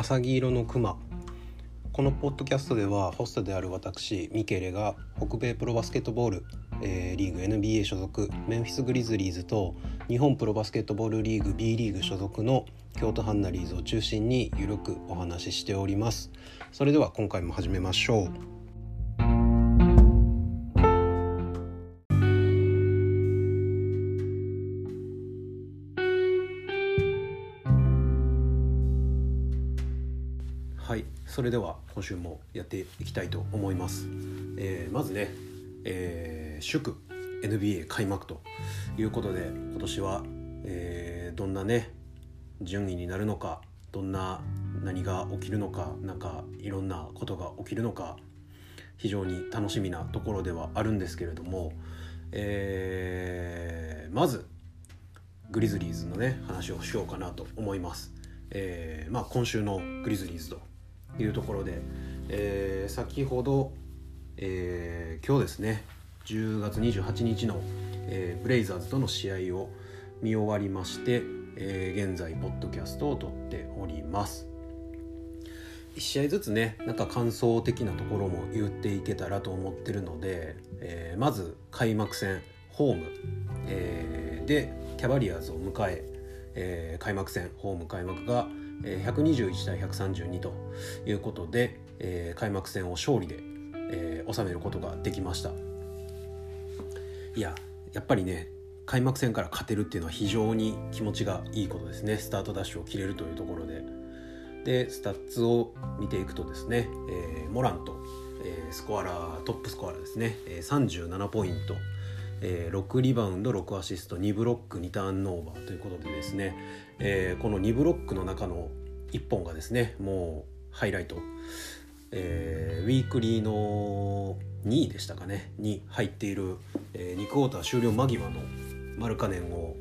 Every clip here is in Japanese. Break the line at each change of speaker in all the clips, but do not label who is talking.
浅黄色のクマこのポッドキャストではホストである私ミケレが北米プロバスケットボール、えー、リーグ NBA 所属メンフィス・グリズリーズと日本プロバスケットボールリーグ B リーグ所属の京都ハンナリーズを中心にゆるくお話ししております。それでは今回も始めましょう。それでは今週もやっていきたいと思います、えー、まずね、えー、祝 NBA 開幕ということで今年は、えー、どんなね順位になるのかどんな何が起きるのかなんかいろんなことが起きるのか非常に楽しみなところではあるんですけれども、えー、まずグリズリーズのね話をしようかなと思います。えーまあ、今週のグリズリーズというところで、えー、先ほど、えー、今日ですね10月28日の、えー、ブレイザーズとの試合を見終わりまして、えー、現在ポッドキャストを撮っております。1試合ずつねなんか感想的なところも言っていけたらと思ってるので、えー、まず開幕戦ホーム、えー、でキャバリアーズを迎ええー、開幕戦ホーム開幕が121対132ということで、え開幕戦を勝利で、え収めることができました。いややっぱりね開幕戦から勝てるっていうのは非常に気持ちがいいことですね。スタートダッシュを切れるというところで。でスタッツを見ていくとですね、えー、モラント、えー、スコアラートップスコアラーですね、えー、37ポイント。えー、6リバウンド6アシスト2ブロック2ターンオーバーということでですね、えー、この2ブロックの中の1本がですねもうハイライト、えー、ウィークリーの2位でしたかねに入っている、えー、2クォーター終了間際のマルカネンを、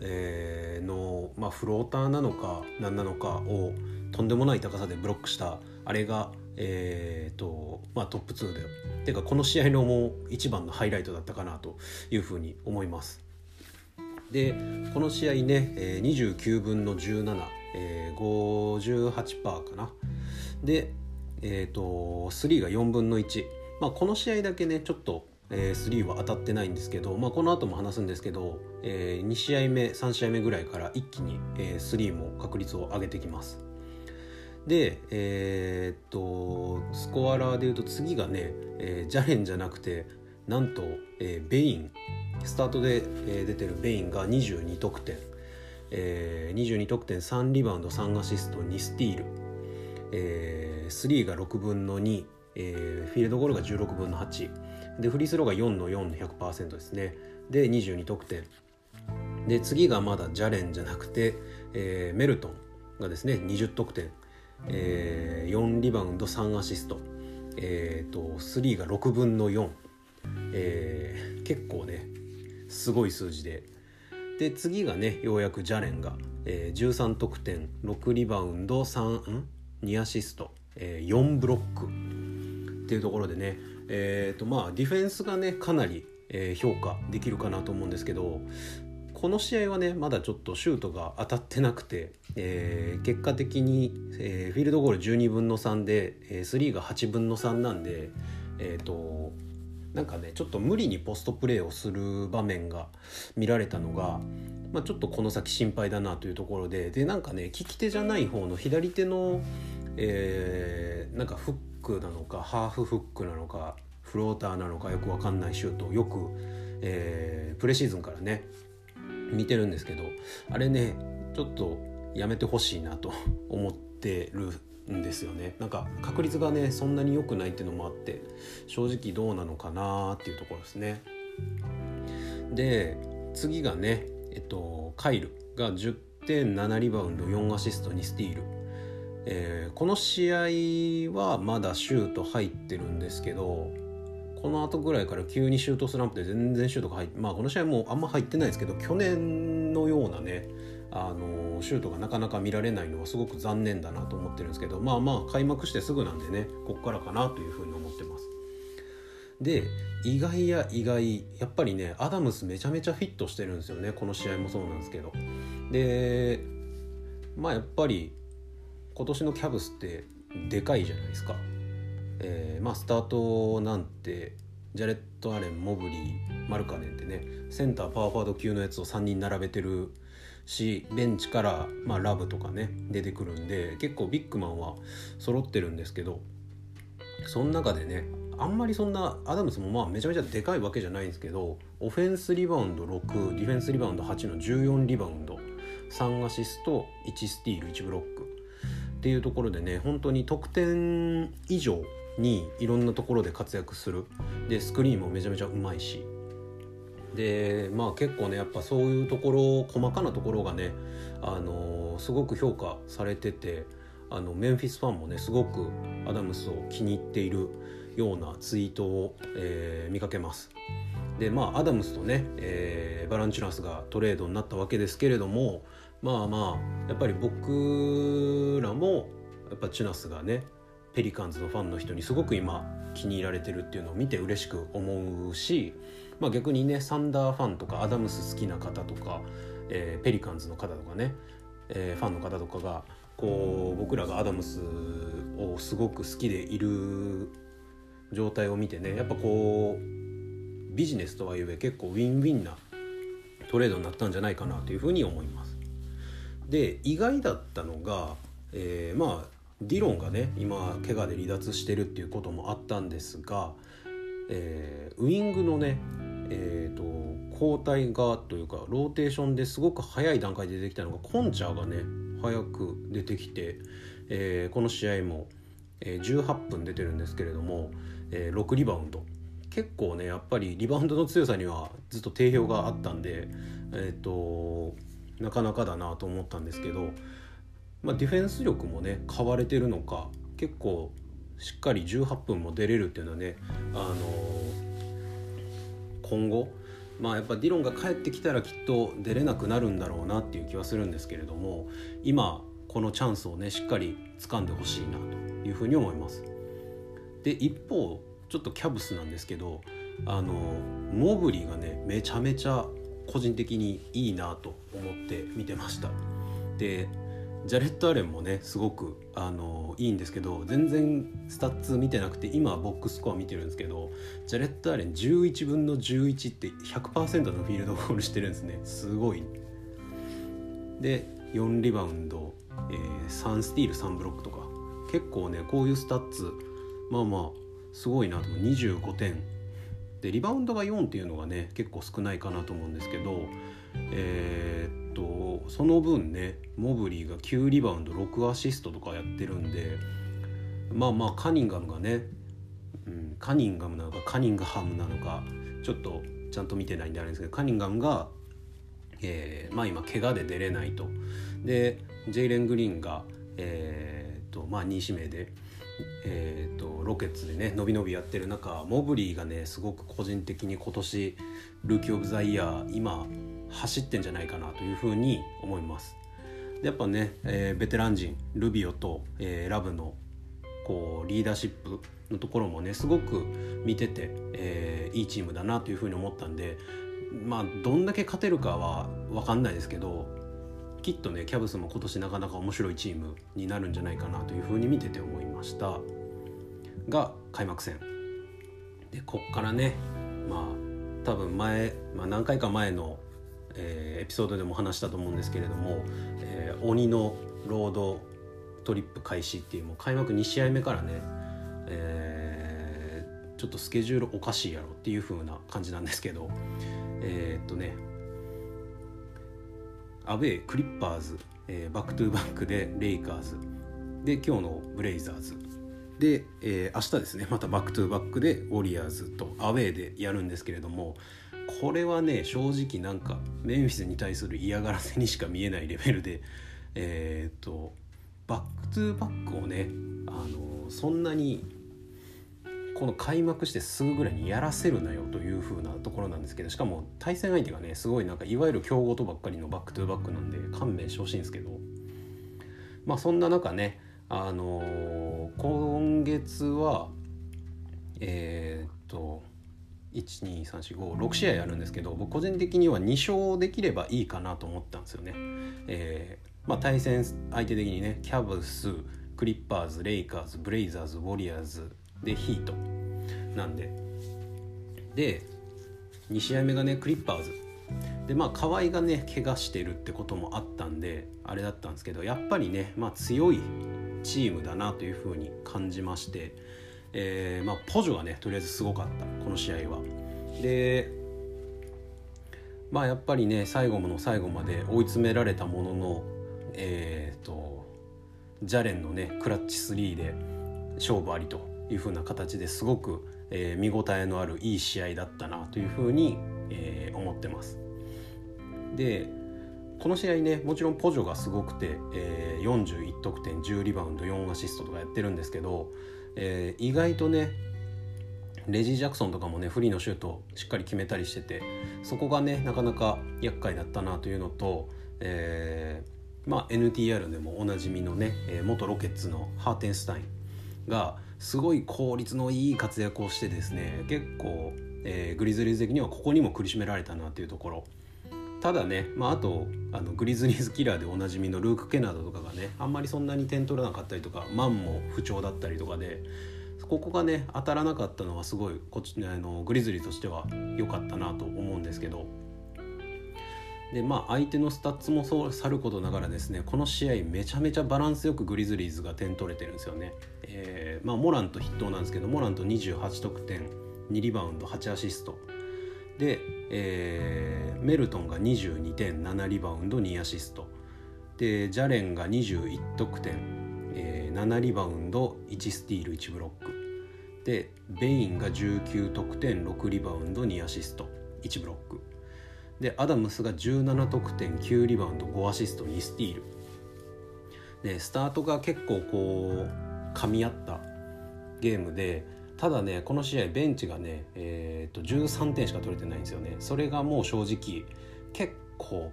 えー、の、まあ、フローターなのか何なのかをとんでもない高さでブロックしたあれがえーとまあ、トップ2でていうかこの試合のもう一番のハイライトだったかなというふうに思います。でこの試合ね、えー、29分の17、えー、58%かなで、えーと、3が4分の1、まあ、この試合だけねちょっと、えー、3は当たってないんですけど、まあ、この後も話すんですけど、えー、2試合目3試合目ぐらいから一気に、えー、3も確率を上げてきます。でえー、っとスコアラーでいうと次がね、えー、ジャレンじゃなくてなんと、えー、ベイン。スタートで、えー、出てるベインが22得点、えー、22得点3リバウンド3アシスト2スティール、えー、3が6分の2、えー、フィールドゴールが16分の8でフリースローが4の4の100%ですね。で22得点。で次がまだジャレンじゃなくて、えー、メルトンがですね20得点。えー、4リバウンド3アシスト、えーと、3が6分の4、えー、結構ねすごい数字で。で次がねようやくジャレンが、えー、13得点6リバウンド3ん？2アシスト、えー、4ブロック。っていうところでねえーとまあ、ディフェンスがねかなり、えー、評価できるかなと思うんですけどこの試合はねまだちょっとシュートが当たってなくて、えー、結果的に、えー、フィールドゴール12分の3で、えー、3が8分の3なんでえっ、ー、となんかねちょっと無理にポストプレーをする場面が見られたのが、まあ、ちょっとこの先心配だなというところででなんかね利き手じゃない方の左手の、えー、なんかフックなのかハーフフックなのかフローターなのかよくわかんないシュートをよく、えー、プレシーズンからね見てるんですけどあれねちょっとやめてほしいなと 思ってるんですよね。なんか確率がねそんなに良くないっていうのもあって正直どうなのかなっていうところですね。で次がねえっとカイルが10.7リバウンド4アシスト2スティール、えー、この試合はまだシュート入ってるんですけどこの後ぐらいから急にシュートスランプで全然シュートが入ってまあこの試合もあんま入ってないですけど去年のようなねあのシュートがなかなか見られないのはすごく残念だなと思ってるんですけどまあまあ開幕してすぐなんでねこっからかなというふうに思ってます。で意外や意外やっぱりねアダムスめちゃめちゃフィットしてるんですよねこの試合もそうなんですけど。でまあやっぱり今年のキャブスってでかいじゃないですか。えー、まあスタートなんてジャレット・アレンモブリーマルカネンってねセンターパワーフォワード級のやつを3人並べてるしベンチから、まあ、ラブとかね出てくるんで結構ビッグマンは揃ってるんですけどその中でねあんまりそんなアダムスもまあめちゃめちゃでかいわけじゃないんですけどオフェンスリバウンド6ディフェンスリバウンド8の14リバウンド3アシスト1スティール1ブロックっていうところでね本当に得点以上にいろんなところで活躍するでスクリーンもめちゃめちゃうまいしでまあ結構ねやっぱそういうところ細かなところがねあのー、すごく評価されててあのメンフィスファンもねすごくアダムスを気に入っているようなツイートを、えー、見かけます。でまあアダムスとね、えー、バランチュナスがトレードになったわけですけれどもまあまあやっぱり僕らもやっぱチュナスがねペリカンズのファンの人にすごく今気に入られてるっていうのを見て嬉しく思うし、まあ、逆にねサンダーファンとかアダムス好きな方とか、えー、ペリカンズの方とかね、えー、ファンの方とかがこう僕らがアダムスをすごく好きでいる状態を見てねやっぱこうビジネスとはいえ結構ウィンウィンなトレードになったんじゃないかなというふうに思います。で意外だったのが、えー、まあディロンがね今怪我で離脱してるっていうこともあったんですが、えー、ウイングのね、えーと、交代がというかローテーションですごく早い段階で出てきたのがコンチャーがね早く出てきて、えー、この試合も、え、18分出てるんですけれども、えー、6リバウンド。結構ねやっぱりリバウンドの強さにはずっと定評があったんで、えーとなかなかだなと思ったんですけどまあ、ディフェンス力もね買われてるのか結構しっかり18分も出れるっていうのはね、あのー、今後まあやっぱディロンが帰ってきたらきっと出れなくなるんだろうなっていう気はするんですけれども今このチャンスをねしっかり掴んでほしいなというふうに思います。で一方ちょっとキャブスなんですけどあのモブリーがねめちゃめちゃ個人的にいいなと思って見てました。でジャレット・アレンもねすごくあのいいんですけど全然スタッツ見てなくて今はボックスコア見てるんですけどジャレット・アレン11分の11って100%のフィールドゴールしてるんですね。すごい。で4リバウンド、えー、3スティール3ブロックとか。結構ねこういうスタッツまあまあすごいなと。25点。でリバウンドが4っていうのがね結構少ないかなと思うんですけどえー、っとその分ねモブリーが9リバウンド6アシストとかやってるんでまあまあカニンガムがね、うん、カニンガムなのかカニングハムなのかちょっとちゃんと見てないんであれですけどカニンガムが、えー、まあ今怪我で出れないと。でジェイレン・グリーンがえー、っとまあ2指名でえーと、ロケッツでね伸び伸びやってる中モブリーがねすごく個人的に今年ルーキー・オブ・ザ・イヤー今走ってんじゃないかなというふうに思います。でやっぱね、えー、ベテラン陣ルビオと、えー、ラブのこうリーダーシップのところもねすごく見てて、えー、いいチームだなというふうに思ったんでまあどんだけ勝てるかは分かんないですけどきっとねキャブスも今年なかなか面白いチームになるんじゃないかなというふうに見てて思いました。が開幕戦。でこっからねまあ多分前、まあ、何回か前のえー、エピソードでも話したと思うんですけれども、えー、鬼のロードトリップ開始っていうもう開幕2試合目からね、えー、ちょっとスケジュールおかしいやろっていう風な感じなんですけどえー、っとねアウェークリッパーズ、えー、バックトゥーバックでレイカーズ。で今日のブレイザーズ。で、えー、明日ですねまたバックトゥーバックでウォリアーズとアウェーでやるんですけれどもこれはね正直なんかメンフィスに対する嫌がらせにしか見えないレベルでえっ、とバックトゥーバックをねあのそんなにこの開幕してすぐぐらいにやらせるなよという風なところなんですけどしかも対戦相手がねすごいなんかいわゆる強豪とばっかりのバックトゥーバックなんで勘弁してほしいんですけどまあそんな中ねあのー、今月はえー、っと12345試合あるんですけど僕個人的には2勝できればいいかなと思ったんですよね。えーまあ、対戦相手的にねキャブスクリッパーズレイカーズブレイザーズウォリアーズでヒート。なんで。で2試合目がねクリッパーズ。でまあカワイがね怪我してるってこともあったんであれだったんですけどやっぱりね、まあ、強いチームだなというふうに感じまして、えーまあ、ポジョがねとりあえずすごかった。この試合は。でまあやっぱりね最後の最後まで追い詰められたもののえーと、ジャレンのねクラッチ3で勝負ありと。いうふうな形ですごく、えー、見応えのあるいい試合だったなというふうに、えー、思ってます。でこの試合ねもちろんポジョがすごくて、えー、41得点10リバウンド4アシストとかやってるんですけど、えー、意外とねレジー・ジャクソンとかもねフリーのシュートをしっかり決めたりしててそこがねなかなか厄介だったなというのと、えーまあ、NTR でもおなじみのね、元ロケッツのハーテンスタインがすごい効率のいい活躍をしてですね結構、えー、グリズリーズ的にはここにも苦しめられたなというところ。ただね、まあ、あとあのグリズリーズキラーでおなじみのルーク・ケナードとかがねあんまりそんなに点取らなかったりとかマンも不調だったりとかでここがね当たらなかったのはすごいこっちあのグリズリーとしては良かったなと思うんですけど。でまあ相手のスタッツもそうさることながらですねこの試合めちゃめちゃバランスよくグリズリーズが点取れてるんですよね、えーまあ、モラント筆頭なんですけどモラント28得点2リバウンド8アシスト。で、えー、メルトンが22点7リバウンド2アシスト。でジャレンが21得点、えー、7リバウンド1スティール1ブロック。でベインが19得点6リバウンド2アシスト1ブロック。でアダムスが17得点9リバウンド5アシスト2スティール。でスタートが結構こう噛み合ったゲームでただねこの試合ベンチがね、えー、と13点しか取れてないんですよね。それがもう正直結構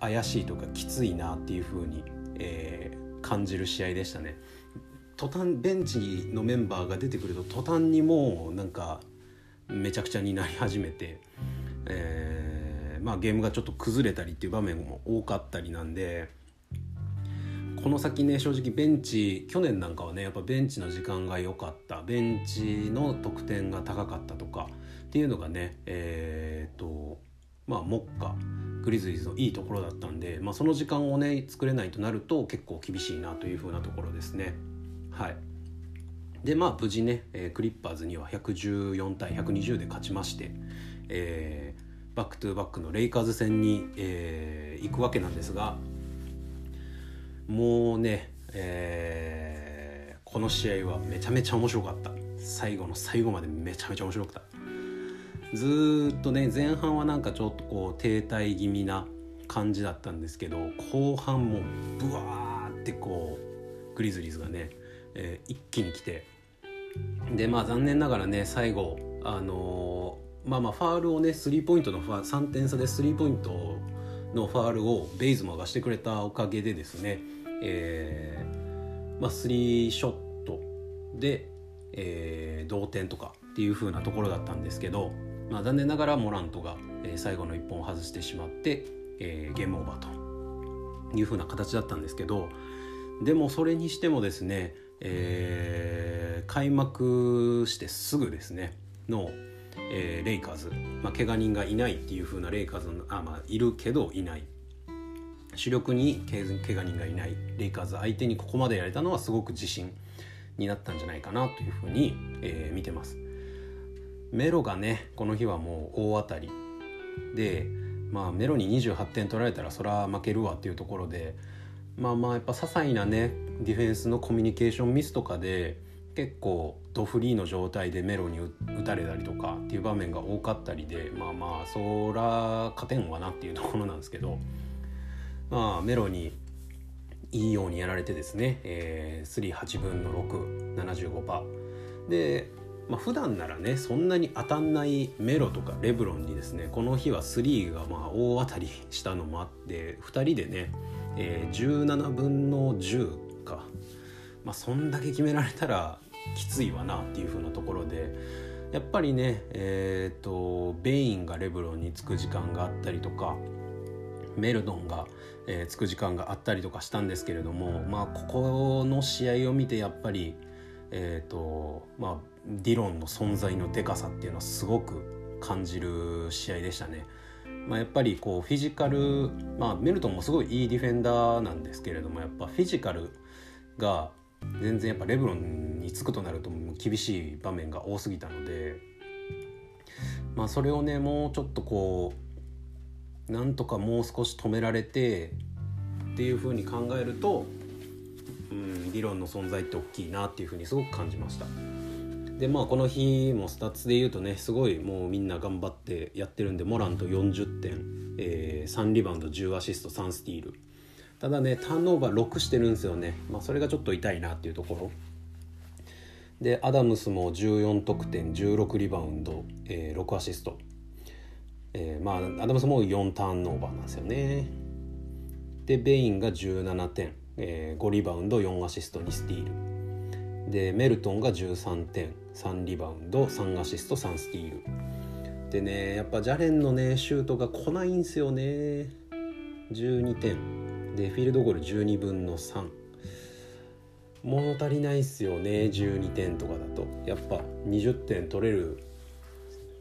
怪しいとかきついなっていう風に、えー、感じる試合でしたね。途端ベンチのメンバーが出てくると途端にもうなんかめちゃくちゃになり始めて、えー、まあゲームがちょっと崩れたりっていう場面も多かったりなんでこの先ね正直ベンチ去年なんかはねやっぱベンチの時間が良かったベンチの得点が高かったとかっていうのがねえー、っとまあ目下グリズリーズのいいところだったんで、まあ、その時間をね作れないとなると結構厳しいなというふうなところですね。はいでまあ無事ね、えー、クリッパーズには114対120で勝ちまして、えー、バックトゥバックのレイカーズ戦に、えー、行くわけなんですがもうね、えー、この試合はめちゃめちゃ面白かった。最後の最後までめちゃめちゃ面白かった。ずっとね前半はなんかちょっとこう停滞気味な感じだったんですけど後半もブワーってこうグリズリーズがね、えー、一気に来て。でまあ残念ながらね最後あの、まあまあファールをねスリーポイントのファ3点差でスリーポイントのファールをベイズマがしてくれたおかげでですねえー、まあ、スリーショットで、えー、同点とかっていう風なところだったんですけど、まあ、残念ながらモラントが、最後の1本を外してしまって、えー、ゲームオーバーという風な形だったんですけどでもそれにしてもですね、えー、開幕してすぐですねの、えー、レイカーズ、まあ、怪我人がいないっていう風なレイカーズあ、まあ、いるけどいない。主力に怪我人がいないレイカーズ相手にここまでやれたのはすごく自信になったんじゃないかなというふうに、えー、見てます。メロがねこの日はもう大当たり。でまあメロに28点取られたらそら負けるわっていうところでまあまあやっぱ些細なねディフェンスのコミュニケーションミスとかで結構ドフリーの状態でメロに打たれたりとかっていう場面が多かったりでまあまあそら勝てんわなっていうところなんですけどまあ、メロにいいようにやられてですね、えー、38分の675%で、まあ、普段ならねそんなに当たんないメロとかレブロンにですねこの日は3がまあ大当たりしたのもあって2人でね、えー、17分の10か、まあ、そんだけ決められたらきついわなっていう風なところでやっぱりねえっ、ー、とベインがレブロンにつく時間があったりとかメルドンが、えー、つく時間があったりとかしたんですけれどもまあここの試合を見てやっぱりえっ、ー、とまあディロンの存在のでかさっていうのはすごく感じる試合でしたね。まあ、やっぱりこうフィジカル、まあ、メルトンもすごいいいディフェンダーなんですけれどもやっぱフィジカルが全然やっぱレブロンにつくとなると厳しい場面が多すぎたので、まあ、それをねもうちょっとこうなんとかもう少し止められてっていうふうに考えると、うん、ディロンの存在って大きいなっていうふうにすごく感じました。でまあこの日もスタッツで言うとねすごいもうみんな頑張ってやってるんでモラント40点、えー、3リバウンド10アシスト3スティールただねターンオーバー6してるんですよね、まあ、それがちょっと痛いなっていうところ。でアダムスも14得点16リバウンド、えー、6アシスト、えー、まあアダムスも4ターンオーバーなんですよね。でベインが17点、えー、5リバウンド4アシスト2スティール。でメルトンが13点3リバウンド3アシスト3スティール。でねやっぱジャレンのねシュートが来ないんですよね。12点。でフィールドゴール12分の3物足りないっすよね12点とかだとやっぱ20点取れる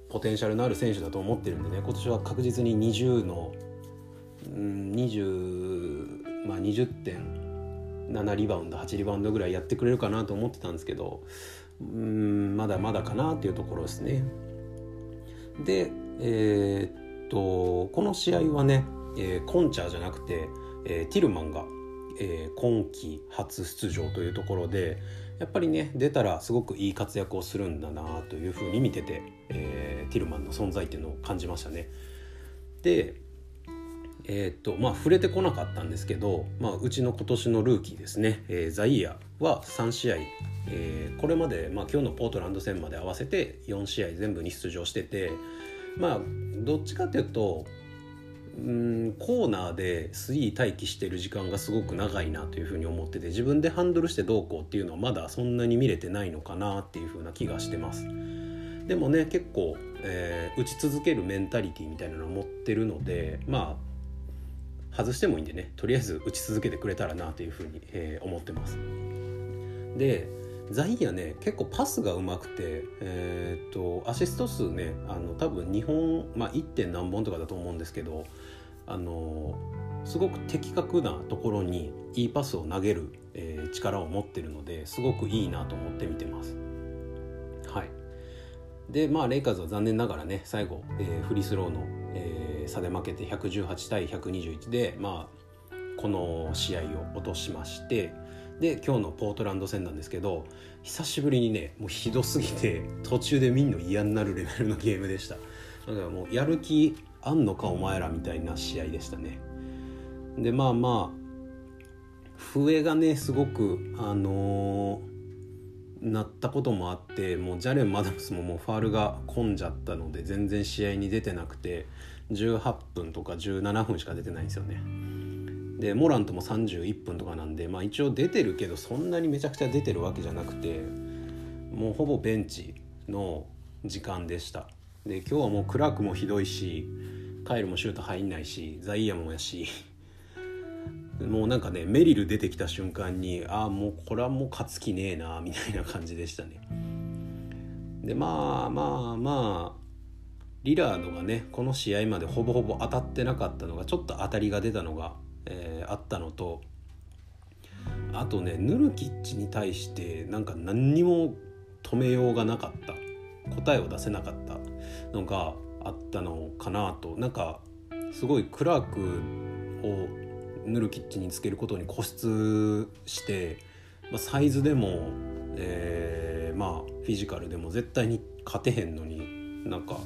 ポテンシャルのある選手だと思ってるんでね今年は確実に20の、うん、20まあ20点7リバウンド8リバウンドぐらいやってくれるかなと思ってたんですけどうんまだまだかなっていうところですね。でえー、っとこの試合はね、えー、コンチャーじゃなくて、えー、ティルマンが、え今季初出場というところでやっぱりね出たらすごくいい活躍をするんだなというふうに見てて、えティルマンの存在っていうのを感じましたね。でえー、っとまあ触れてこなかったんですけど、まあ、うちの今年のルーキーですね、えー、ザイーヤは3試合、えー、これまで、まあ、今日のポートランド戦まで合わせて4試合全部に出場しててまあどっちかっていうとうんコーナーで3待機してる時間がすごく長いなというふうに思ってて自分でハンドルしてどうこうっていうのはまだそんなに見れてないのかなっていうふうな気がしてます。でもね結構、えー、打ち続けるメンタリティーみたいなのを持ってるのでまあ外してもいいんでねとりあえず打ち続けてくれたらなというふうに、えー、思ってますでザイヤね結構パスがうまくて、えー、っとアシスト数ねあの多分2本、まあ、1. 点何本とかだと思うんですけどあのすごく的確なところにいいパスを投げる、えー、力を持ってるのですごくいいなと思って見てます。はいでまあレイカーズは残念ながらね最後、えー、フリースローの、えー差で負けて118対121で、まあ、この試合を落としましてで今日のポートランド戦なんですけど久しぶりにねもうひどすぎて途中で見んの嫌になるレベルのゲームでしただからもうやる気あんのかお前らみたいな試合でしたねでまあまあ笛がねすごくあのーなったこともあってもうジャレン・マダムスももうファールが混んじゃったので全然試合に出てなくて18分とか17分しか出てないんですよね。でモラントも31分とかなんで、まあ、一応出てるけどそんなにめちゃくちゃ出てるわけじゃなくてもうほぼベンチの時間でしたで今日はもうクラークもひどいしカイルもシュート入んないしザイヤもやし。もうなんかねメリル出てきた瞬間にああもうこれはもう勝つ気ねえなみたいな感じでしたね。でまあまあまあリラードがねこの試合までほぼほぼ当たってなかったのがちょっと当たりが出たのが、えー、あったのとあとねヌルキッチに対してなんか何にも止めようがなかった。答えを出せなかった。のがあったのかなと。なんかすごいクラークをヌルキッチにつけることに固執して、まあ、サイズでも、えー、まあフィジカルでも絶対に勝てへんのになんか。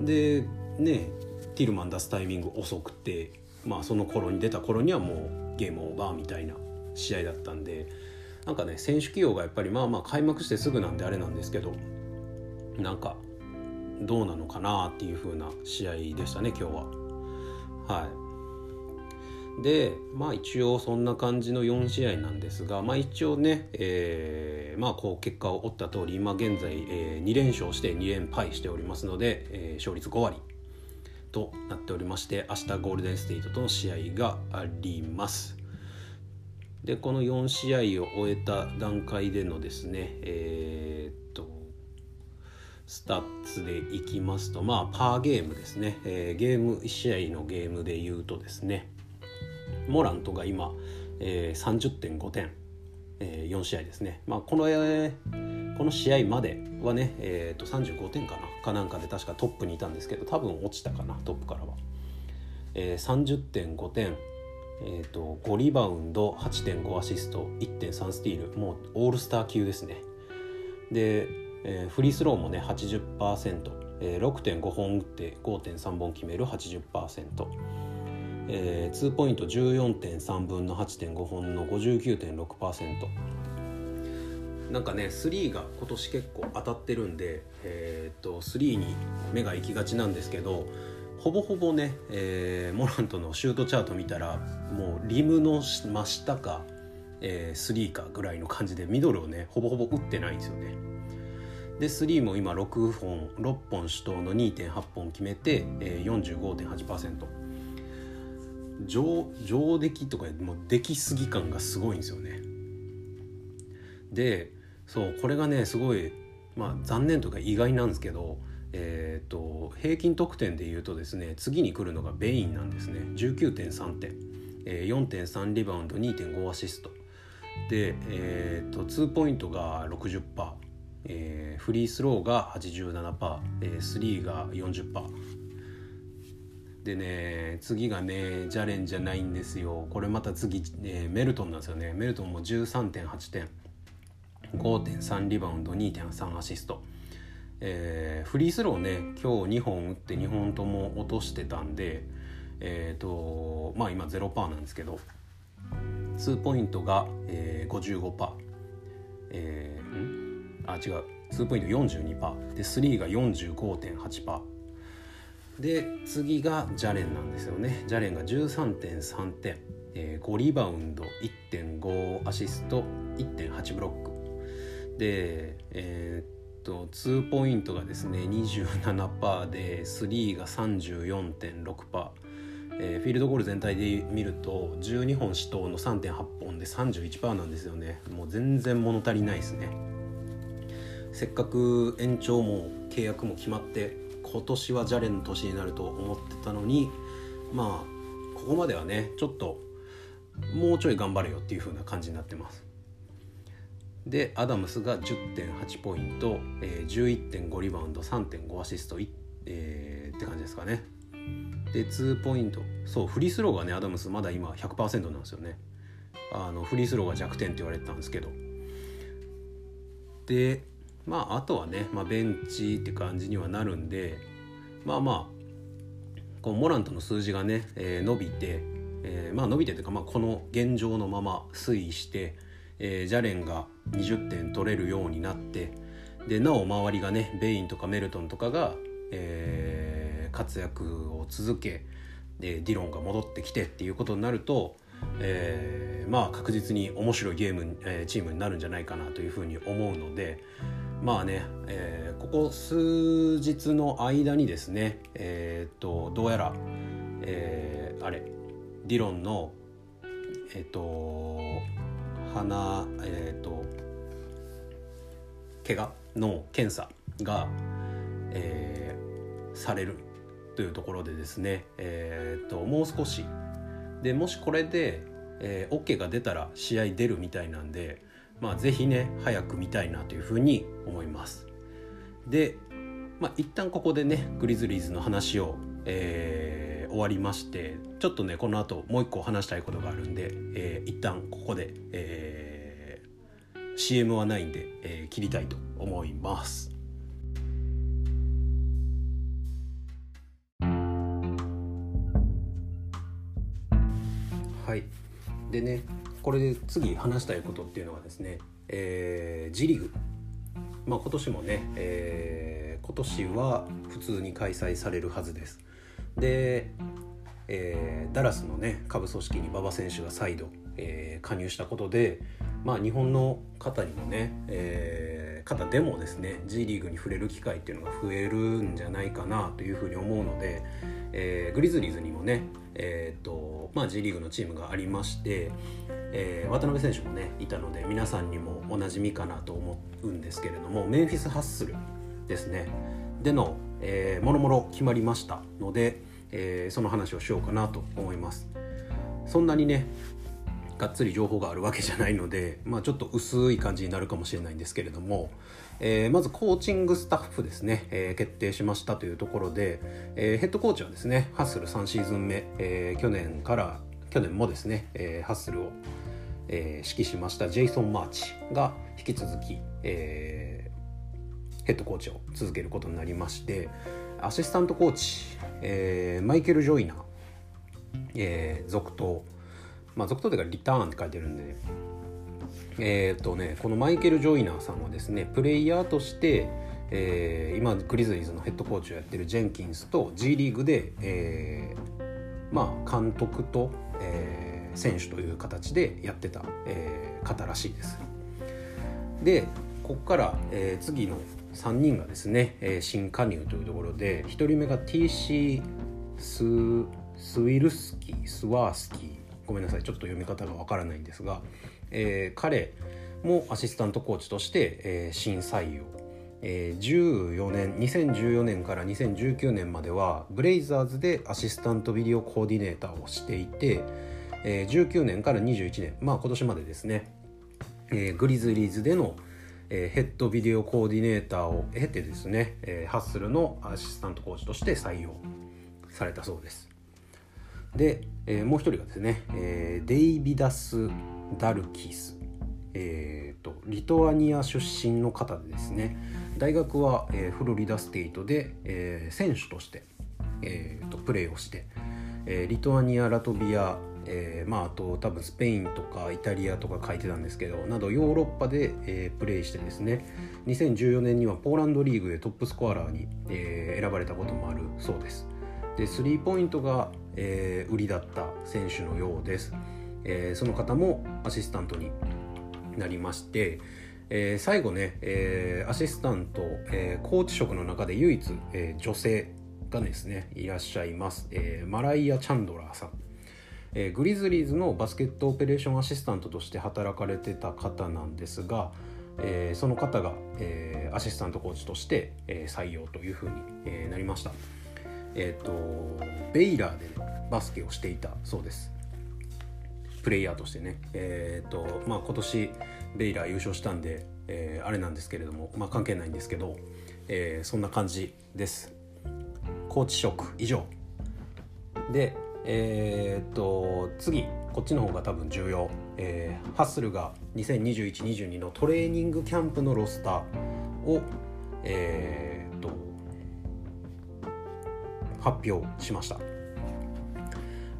でねティルマン出すタイミング遅くてまあその頃に出た頃にはもうゲームオーバーみたいな試合だったんでなんかね選手起用がやっぱりまあまあ開幕してすぐなんであれなんですけどなんかどうなのかなっていう風な試合でしたね今日は。はいでまあ一応そんな感じの4試合なんですがまあ一応ね、えー、まあこう結果を追った通り今現在、えー、2連勝して2連敗しておりますので、えー、勝率5割となっておりまして明日ゴールデンステイトとの試合がありますでこの4試合を終えた段階でのですねえー、スタッツでいきますとまあパーゲームですね、えー、ゲーム1試合のゲームで言うとですねモラントが今、えー、30.5点、えー、4試合ですね、まあ、この、えー、この試合まではね、えー、と35点かな？かなんかで確かトップにいたんですけど多分落ちたかな？トップからは、えー、30.5点、えーと、5リバウンド8.5アシスト1.3スティールもうオールスター級ですね。で、えー、フリースローもね80%、えー、6.5本打って5.3本決める80%えー、2ポイント14.3分の8.5本の59.6%なんかね3が今年結構当たってるんで、えー、っと3に目が行きがちなんですけどほぼほぼね、えー、モラントのシュートチャート見たらもうリムの真下か、えー、3かぐらいの感じでミドルをねほぼほぼ打ってないんですよね。で3も今6本6本主投の2.8本決めて、えー、45.8%。上上出来とかもう出来すぎ感がすごいんですよね。でそうこれがねすごい、まあ、残念とか意外なんですけど、えーと、平均得点でいうとですね次に来るのがベインなんですね19.3点、えー、4.3リバウンド2.5アシストで、えーと、2ポイントが60%、えー、フリースローが87%、えー、スリーが40%。でね次がねジャレンじゃないんですよ。これまた次、ね、メルトンなんですよね。メルトンも13.8点5.3リバウンド2.3アシスト、えー、フリースローね今日2本打って2本とも落としてたんでえっ、ー、とまあ今0%なんですけど2ポイントが、えー、55%えー、ん？あ違う。2ポイント42%で3が45.8%で次がジャレンなんですよね。ジャレンが13.3点、えー、5リバウンド1.5アシスト1.8ブロック。でえー、っと2ポイントがですね27%で3が34.6%えー、フィールドゴール全体で見ると12本死闘の3.8本で31%なんですよね。もう全然物足りないですね。せっかく延長も契約も決まって今年はジャレンの年になると思ってたのにまあここまではねちょっともうちょい頑張れよっていう風な感じになってます。でアダムスが10.8ポイント、えー、11.5リバウンド3.5アシスト、えー、って感じですかね。で2ポイント。そうフリースローがねアダムスまだ今100%なんですよね。あのフリースローが弱点って言われてたんですけど。でまああとはね、まあ、ベンチって感じにはなるんでまあまあこうモラントの数字がね、えー、伸びて、えー、まあ伸びてというか、まあ、この現状のまま推移して、えー、ジャレンが20点取れるようになってでなお周りがねベインとかメルトンとかが、えー、活躍を続けでディロンが戻ってきてっていうことになると、えー、まあ確実に面白いゲーム、えー、チームになるんじゃないかなというふうに思うので、まあね、えー、ここ数日の間にですね、えー、っとどうやら、えー、あれディロンのえっと鼻えっと怪我の検査が、えー、されるというところでですね、えー、っともう少し。でもしこれで、えー、OK が出たら試合出るみたいなんでまあ、ぜひね早く見たいなというふうに思います。で、まあ、一旦ここでねグリズリーズの話を、えー、終わりましてちょっとねこの後もう一個話したいことがあるんで、えー、一旦ここで、えー、CM はないんで、えー、切りたいと思います。はいでねこれで次話したいことっていうのはですね、えー、G リーグ、まあ、今年もね、えー、今年は普通に開催されるはずです。でえー、ダラスのね下部組織に馬場選手が再度、えー、加入したことで、まあ、日本の方にもね、えー、方でもですね G リーグに触れる機会っていうのが増えるんじゃないかなというふうに思うので、えー、グリズリーズにもね、えーとまあ、G リーグのチームがありまして、えー、渡辺選手もねいたので皆さんにもおなじみかなと思うんですけれどもメンフィス・ハッスルですねでの、えー、もろもろ決まりましたので、えー、その話をしようかなと思います。そんなにねがっつり情報があるわけじゃないので、まあ、ちょっと薄い感じになるかもしれないんですけれども、えー、まずコーチングスタッフですね、えー、決定しましたというところで、えー、ヘッドコーチはですねハッスル3シーズン目、え去年から去年もですね、えハッスルを、え指揮しましたジェイソン・マーチが引き続き、えヘッドコーチを続けることになりましてアシスタントコーチ、えマイケル・ジョイナー、え続投まあ続投というかリターンって書いてるんでえっ、とねこのマイケル・ジョイナーさんはですねプレイヤーとして、えー、今グリズリーズのヘッドコーチをやってるジェンキンスと G リーグで、えー、まあ監督と、えー、選手という形でやってた、えー、方らしいです。でここから、えー、次の3人がですね、えー、新加入というところで1人目が TC ススウィルスキースワースキーごめんなさい。ちょっと読み方がわからないんですが、えー、彼もアシスタントコーチとして、えー、新採用、えー、14年2014年から2019年まではブレイザーズでアシスタントビデオコーディネーターをしていて、えー、19年から21年まあ今年までですね、えー、グリズリーズでの、え、ヘッドビデオコーディネーターを経てですね、え、ハッスルのアシスタントコーチとして採用されたそうです。で、えー、もう一人がですね、えー、デイビダス・ダルキス、えーと、リトアニア出身の方でですね大学は、えー、フロリダステイトで、えー、選手として、えーと、プレーをして、えー、リトアニアラトビア、えーまあ、あと多分スペインとかイタリアとか書いてたんですけどなどヨーロッパで、えー、プレーしてですね2014年にはポーランドリーグでトップスコアラーに、えー、選ばれたこともあるそうです。でスリーポイントがえー、売りだった選手のようです、えー、その方もアシスタントになりまして、えー、最後ね、え、アシスタント、え、コーチ職の中で唯一、え、女性がですねいらっしゃいます、え、マライア・チャンドラーさん、え、グリズリーズのバスケットオペレーションアシスタントとして働かれてた方なんですが、え、その方が、え、アシスタントコーチとして、え、採用というふうに、え、なりました。え、ー、とベイラーで、バスケをしていたそうです。プレイヤーとしてね。えっ、ー、とまあ今年ベイラー優勝したんで、えー、あれなんですけれどもまあ関係ないんですけど、えー、そんな感じです。コーチ職以上。でえっ、と次こっちの方が多分重要、えー、ハッスルが2021-22のトレーニングキャンプのロスターを、えー、発表しました。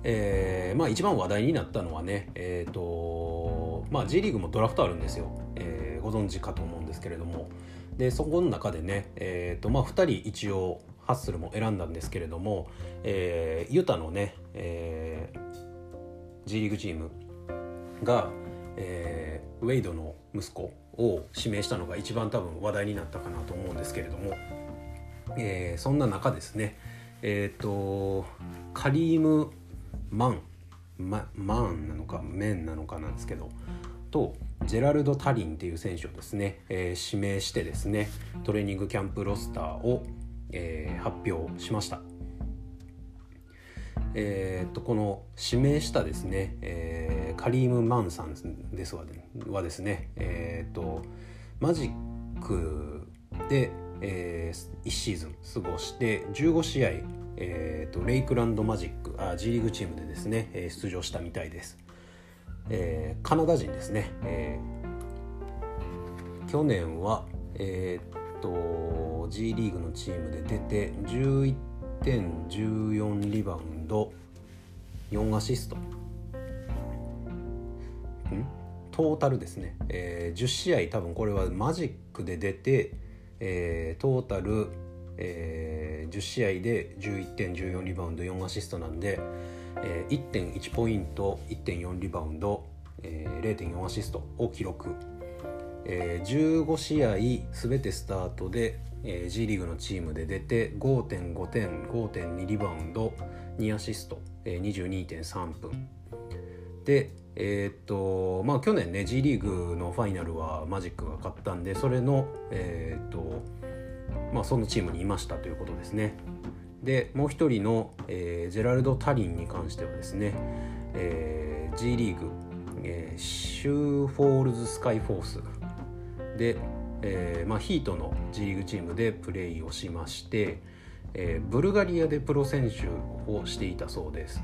えー、まあ一番話題になったのはね、えーとまあ、G リーグもドラフトあるんですよ、えー、ご存知かと思うんですけれども。でそこの中でね、えーとまあ、2人一応ハッスルも選んだんですけれども、えー、ユタのね、えー、G リーグチームが、えー、ウェイドの息子を指名したのが一番多分話題になったかなと思うんですけれども、えー、そんな中ですね、えっ、ー、とカリーム・マン、ま、マンなのかメンなのかなんですけどとジェラルド・タリンっていう選手をですね、えー、指名してですねトレーニングキャンプロスターを、えー、発表しました。えー、とこの指名したですね、えー、カリーム・マンさんですははですね、えーとマジックでえー、1シーズン過ごして15試合、えーと、レイクランドマジックあ G リーグチームでですね、え、出場したみたいです、えー、カナダ人ですね、えー、去年は、えーと、G リーグのチームで出て11点14リバウンド4アシスト。トータルですね、えー、10試合多分これはマジックで出てえー、トータルえー、10試合で11点14リバウンド4アシストなんで、えー、1.1ポイント1.4リバウンド、えー、0.4アシストを記録、えー、15試合全てスタートで、えー、G リーグのチームで出て5.5点5.2リバウンド2アシスト、えー、22.3分。でえー、っとまあ去年ね G リーグのファイナルはマジックが勝ったんでそれのえー、っとまあそのチームにいましたということですね。でもう一人の、えー、ジェラルド・タリンに関してはですね、えー、G リーグ、えー、スーフォールズ・スカイフォースで、えーまあ、ヒートの G リーグチームでプレーをしまして、えー、ブルガリアでプロ選手をしていたそうです。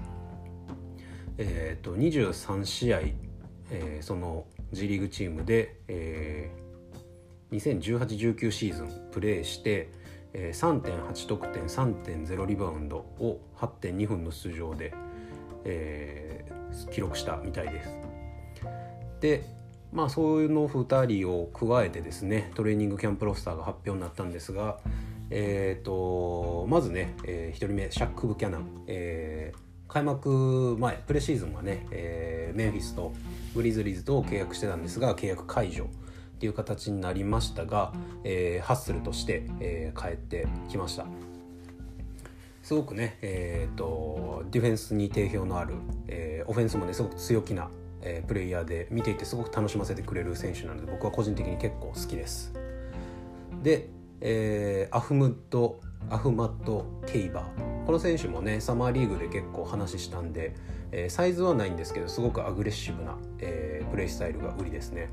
えーと、23試合、えー、その G リーグチームで、えー、2018-19シーズンプレーして、えー、3.8得点3.0リバウンドを8.2分の出場で、えー、記録したみたいです。でまあそういうの2人を加えてですねトレーニングキャンプロスターが発表になったんですが、えーと、まずね、えー、1人目シャック・ブキャナン、えー開幕前プレシーズンはね、えー、メンフィスとグリズリーズと契約してたんですが契約解除っていう形になりましたが、えー、ハッスルとして、えー、帰ってきました。すごくね、えーと、ディフェンスに定評のある、えー、オフェンスもねすごく強気な、えー、プレイヤーで見ていてすごく楽しませてくれる選手なので僕は個人的に結構好きです。で、えー、アフムッド・アフマット・ケイバー。この選手もねサマーリーグで結構話したんで、えー、サイズはないんですけどすごくアグレッシブな、えー、プレイスタイルが売りですね。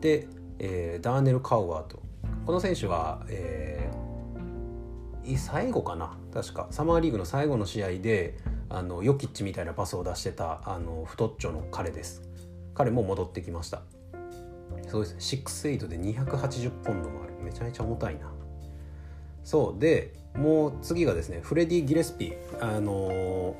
で、えー、ダーネル・カウアーとこの選手は、えー、最後かな？確か。サマーリーグの最後の試合であのヨキッチみたいなパスを出してたあの太っちょの彼です。彼も戻ってきました。そうです。6-8で280ポンドもある。めちゃめちゃ重たいな。そうでもう次がですねフレディ・ギレスピー。あの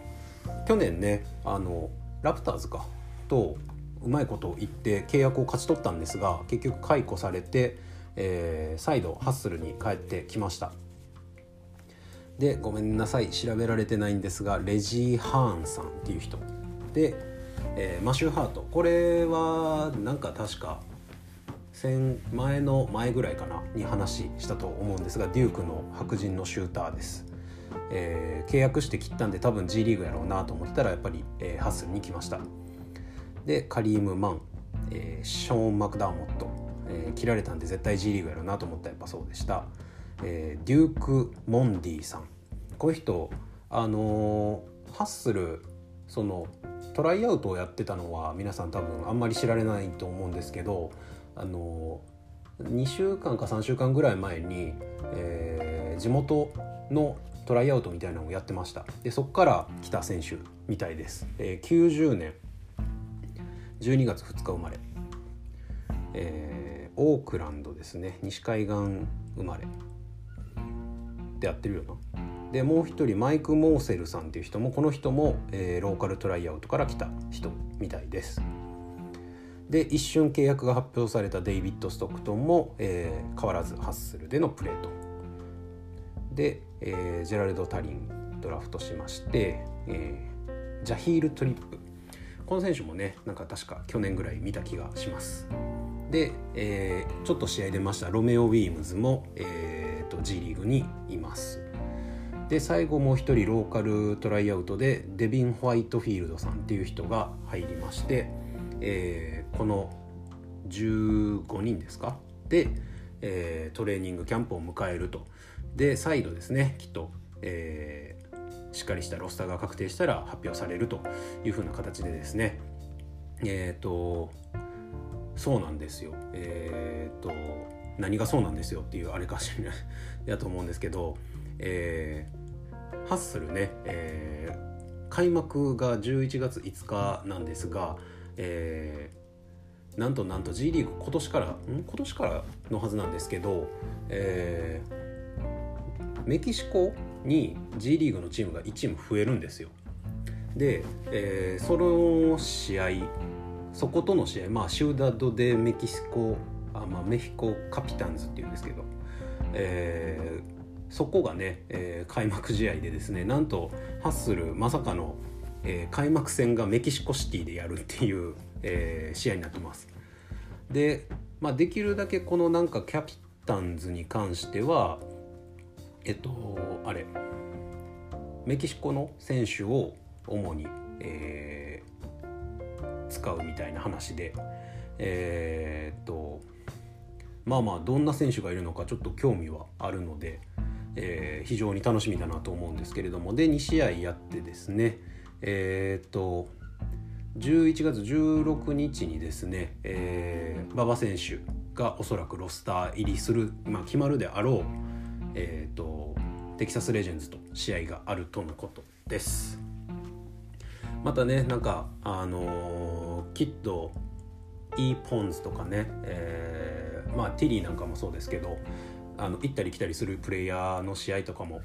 ー、去年ねあのラプターズか。とうまいことを言って契約を勝ち取ったんですが結局解雇されて、えー、再度ハッスルに帰ってきました。でごめんなさい調べられてないんですがレジー・ハーンさんっていう人。で、えー、マシュー・ハート。これはなんか確か前の前ぐらいかなに話したと思うんですがデュークの白人のシューターです、えー、契約して切ったんで多分 G リーグやろうなと思ったらやっぱり、えー、ハッスルに来ました。でカリーム・マン、えー、ショーン・マクダーモット、えー、切られたんで絶対 G リーグやろうなと思ったらやっぱそうでした、えー、デューク・モンディさん。この人あのー、ハッスルそのトライアウトをやってたのは皆さん多分あんまり知られないと思うんですけどあの2週間か3週間ぐらい前に、えー、地元のトライアウトみたいなのをやってました。でそこから来た選手みたいです、えー、90年12月2日生まれ、えー、オークランドですね。西海岸生まれ。でやってるよな。でもう一人マイク・モーセルさんっていう人もこの人も、えー、ローカルトライアウトから来た人みたいです。で一瞬契約が発表されたデイビッド・ストックトンも、えー、変わらずハッスルでのプレート。で、えー、ジェラルド・タリンドラフトしまして、えー、ジャヒール・トリップ。この選手もねなんか確か去年ぐらい見た気がします。で、えー、ちょっと試合出ました。ロメオ・ウィームズも、えーと、G リーグにいます。で最後もう一人ローカルトライアウトでデビン・ホワイトフィールドさんっていう人が入りまして、えー、この15人ですか？で、えー、トレーニングキャンプを迎えると。で再度ですねきっと、えー、しっかりしたロスターが確定したら発表されるというふうな形でですね。えっ、ー、とそうなんですよ。えっ、ー、と何がそうなんですよっていうあれかしらやと思うんですけど、えー、ハッスルね、えー、開幕が11月5日なんですが、えー、なんとなんと G リーグ今年からん？今年からのはずなんですけど、えー、メキシコに G リーグのチームが1チーム増えるんですよ。で、えー、その試合そことの試合まあシューダド・でメキシコあ、まあ、メヒコ・カピタンズっていうんですけど、えそこがね、えー、開幕試合でですねなんとハッスルまさかの、えー、開幕戦がメキシコシティでやるっていう、えー、試合になってます。で、まあ、できるだけこのなんかキャピタンズに関してはえっとあれメキシコの選手を主に、えー、使うみたいな話でえー、っとまあまあどんな選手がいるのかちょっと興味はあるので、えー、非常に楽しみだなと思うんですけれどもで2試合やってですねえー、っと11月16日にですね、えー、馬場選手がおそらくロスター入りする、まあ、決まるであろう、えーと、テキサス・レジェンズと試合があるとのことです。またねなんかあのー、きっと e ポンズとかね、えー、まあティリーなんかもそうですけどあの行ったり来たりするプレイヤーの試合とかも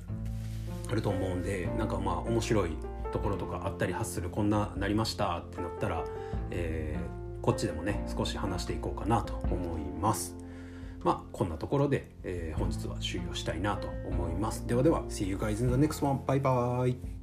あると思うんでなんかまあ面白いところとかあったり発するこんななりましたってなったら、えー、こっちでもね少し話していこうかなと思います。まあこんなところで、えー、本日は終了したいなと思います。ではでは See you guys in the next one. Bye bye.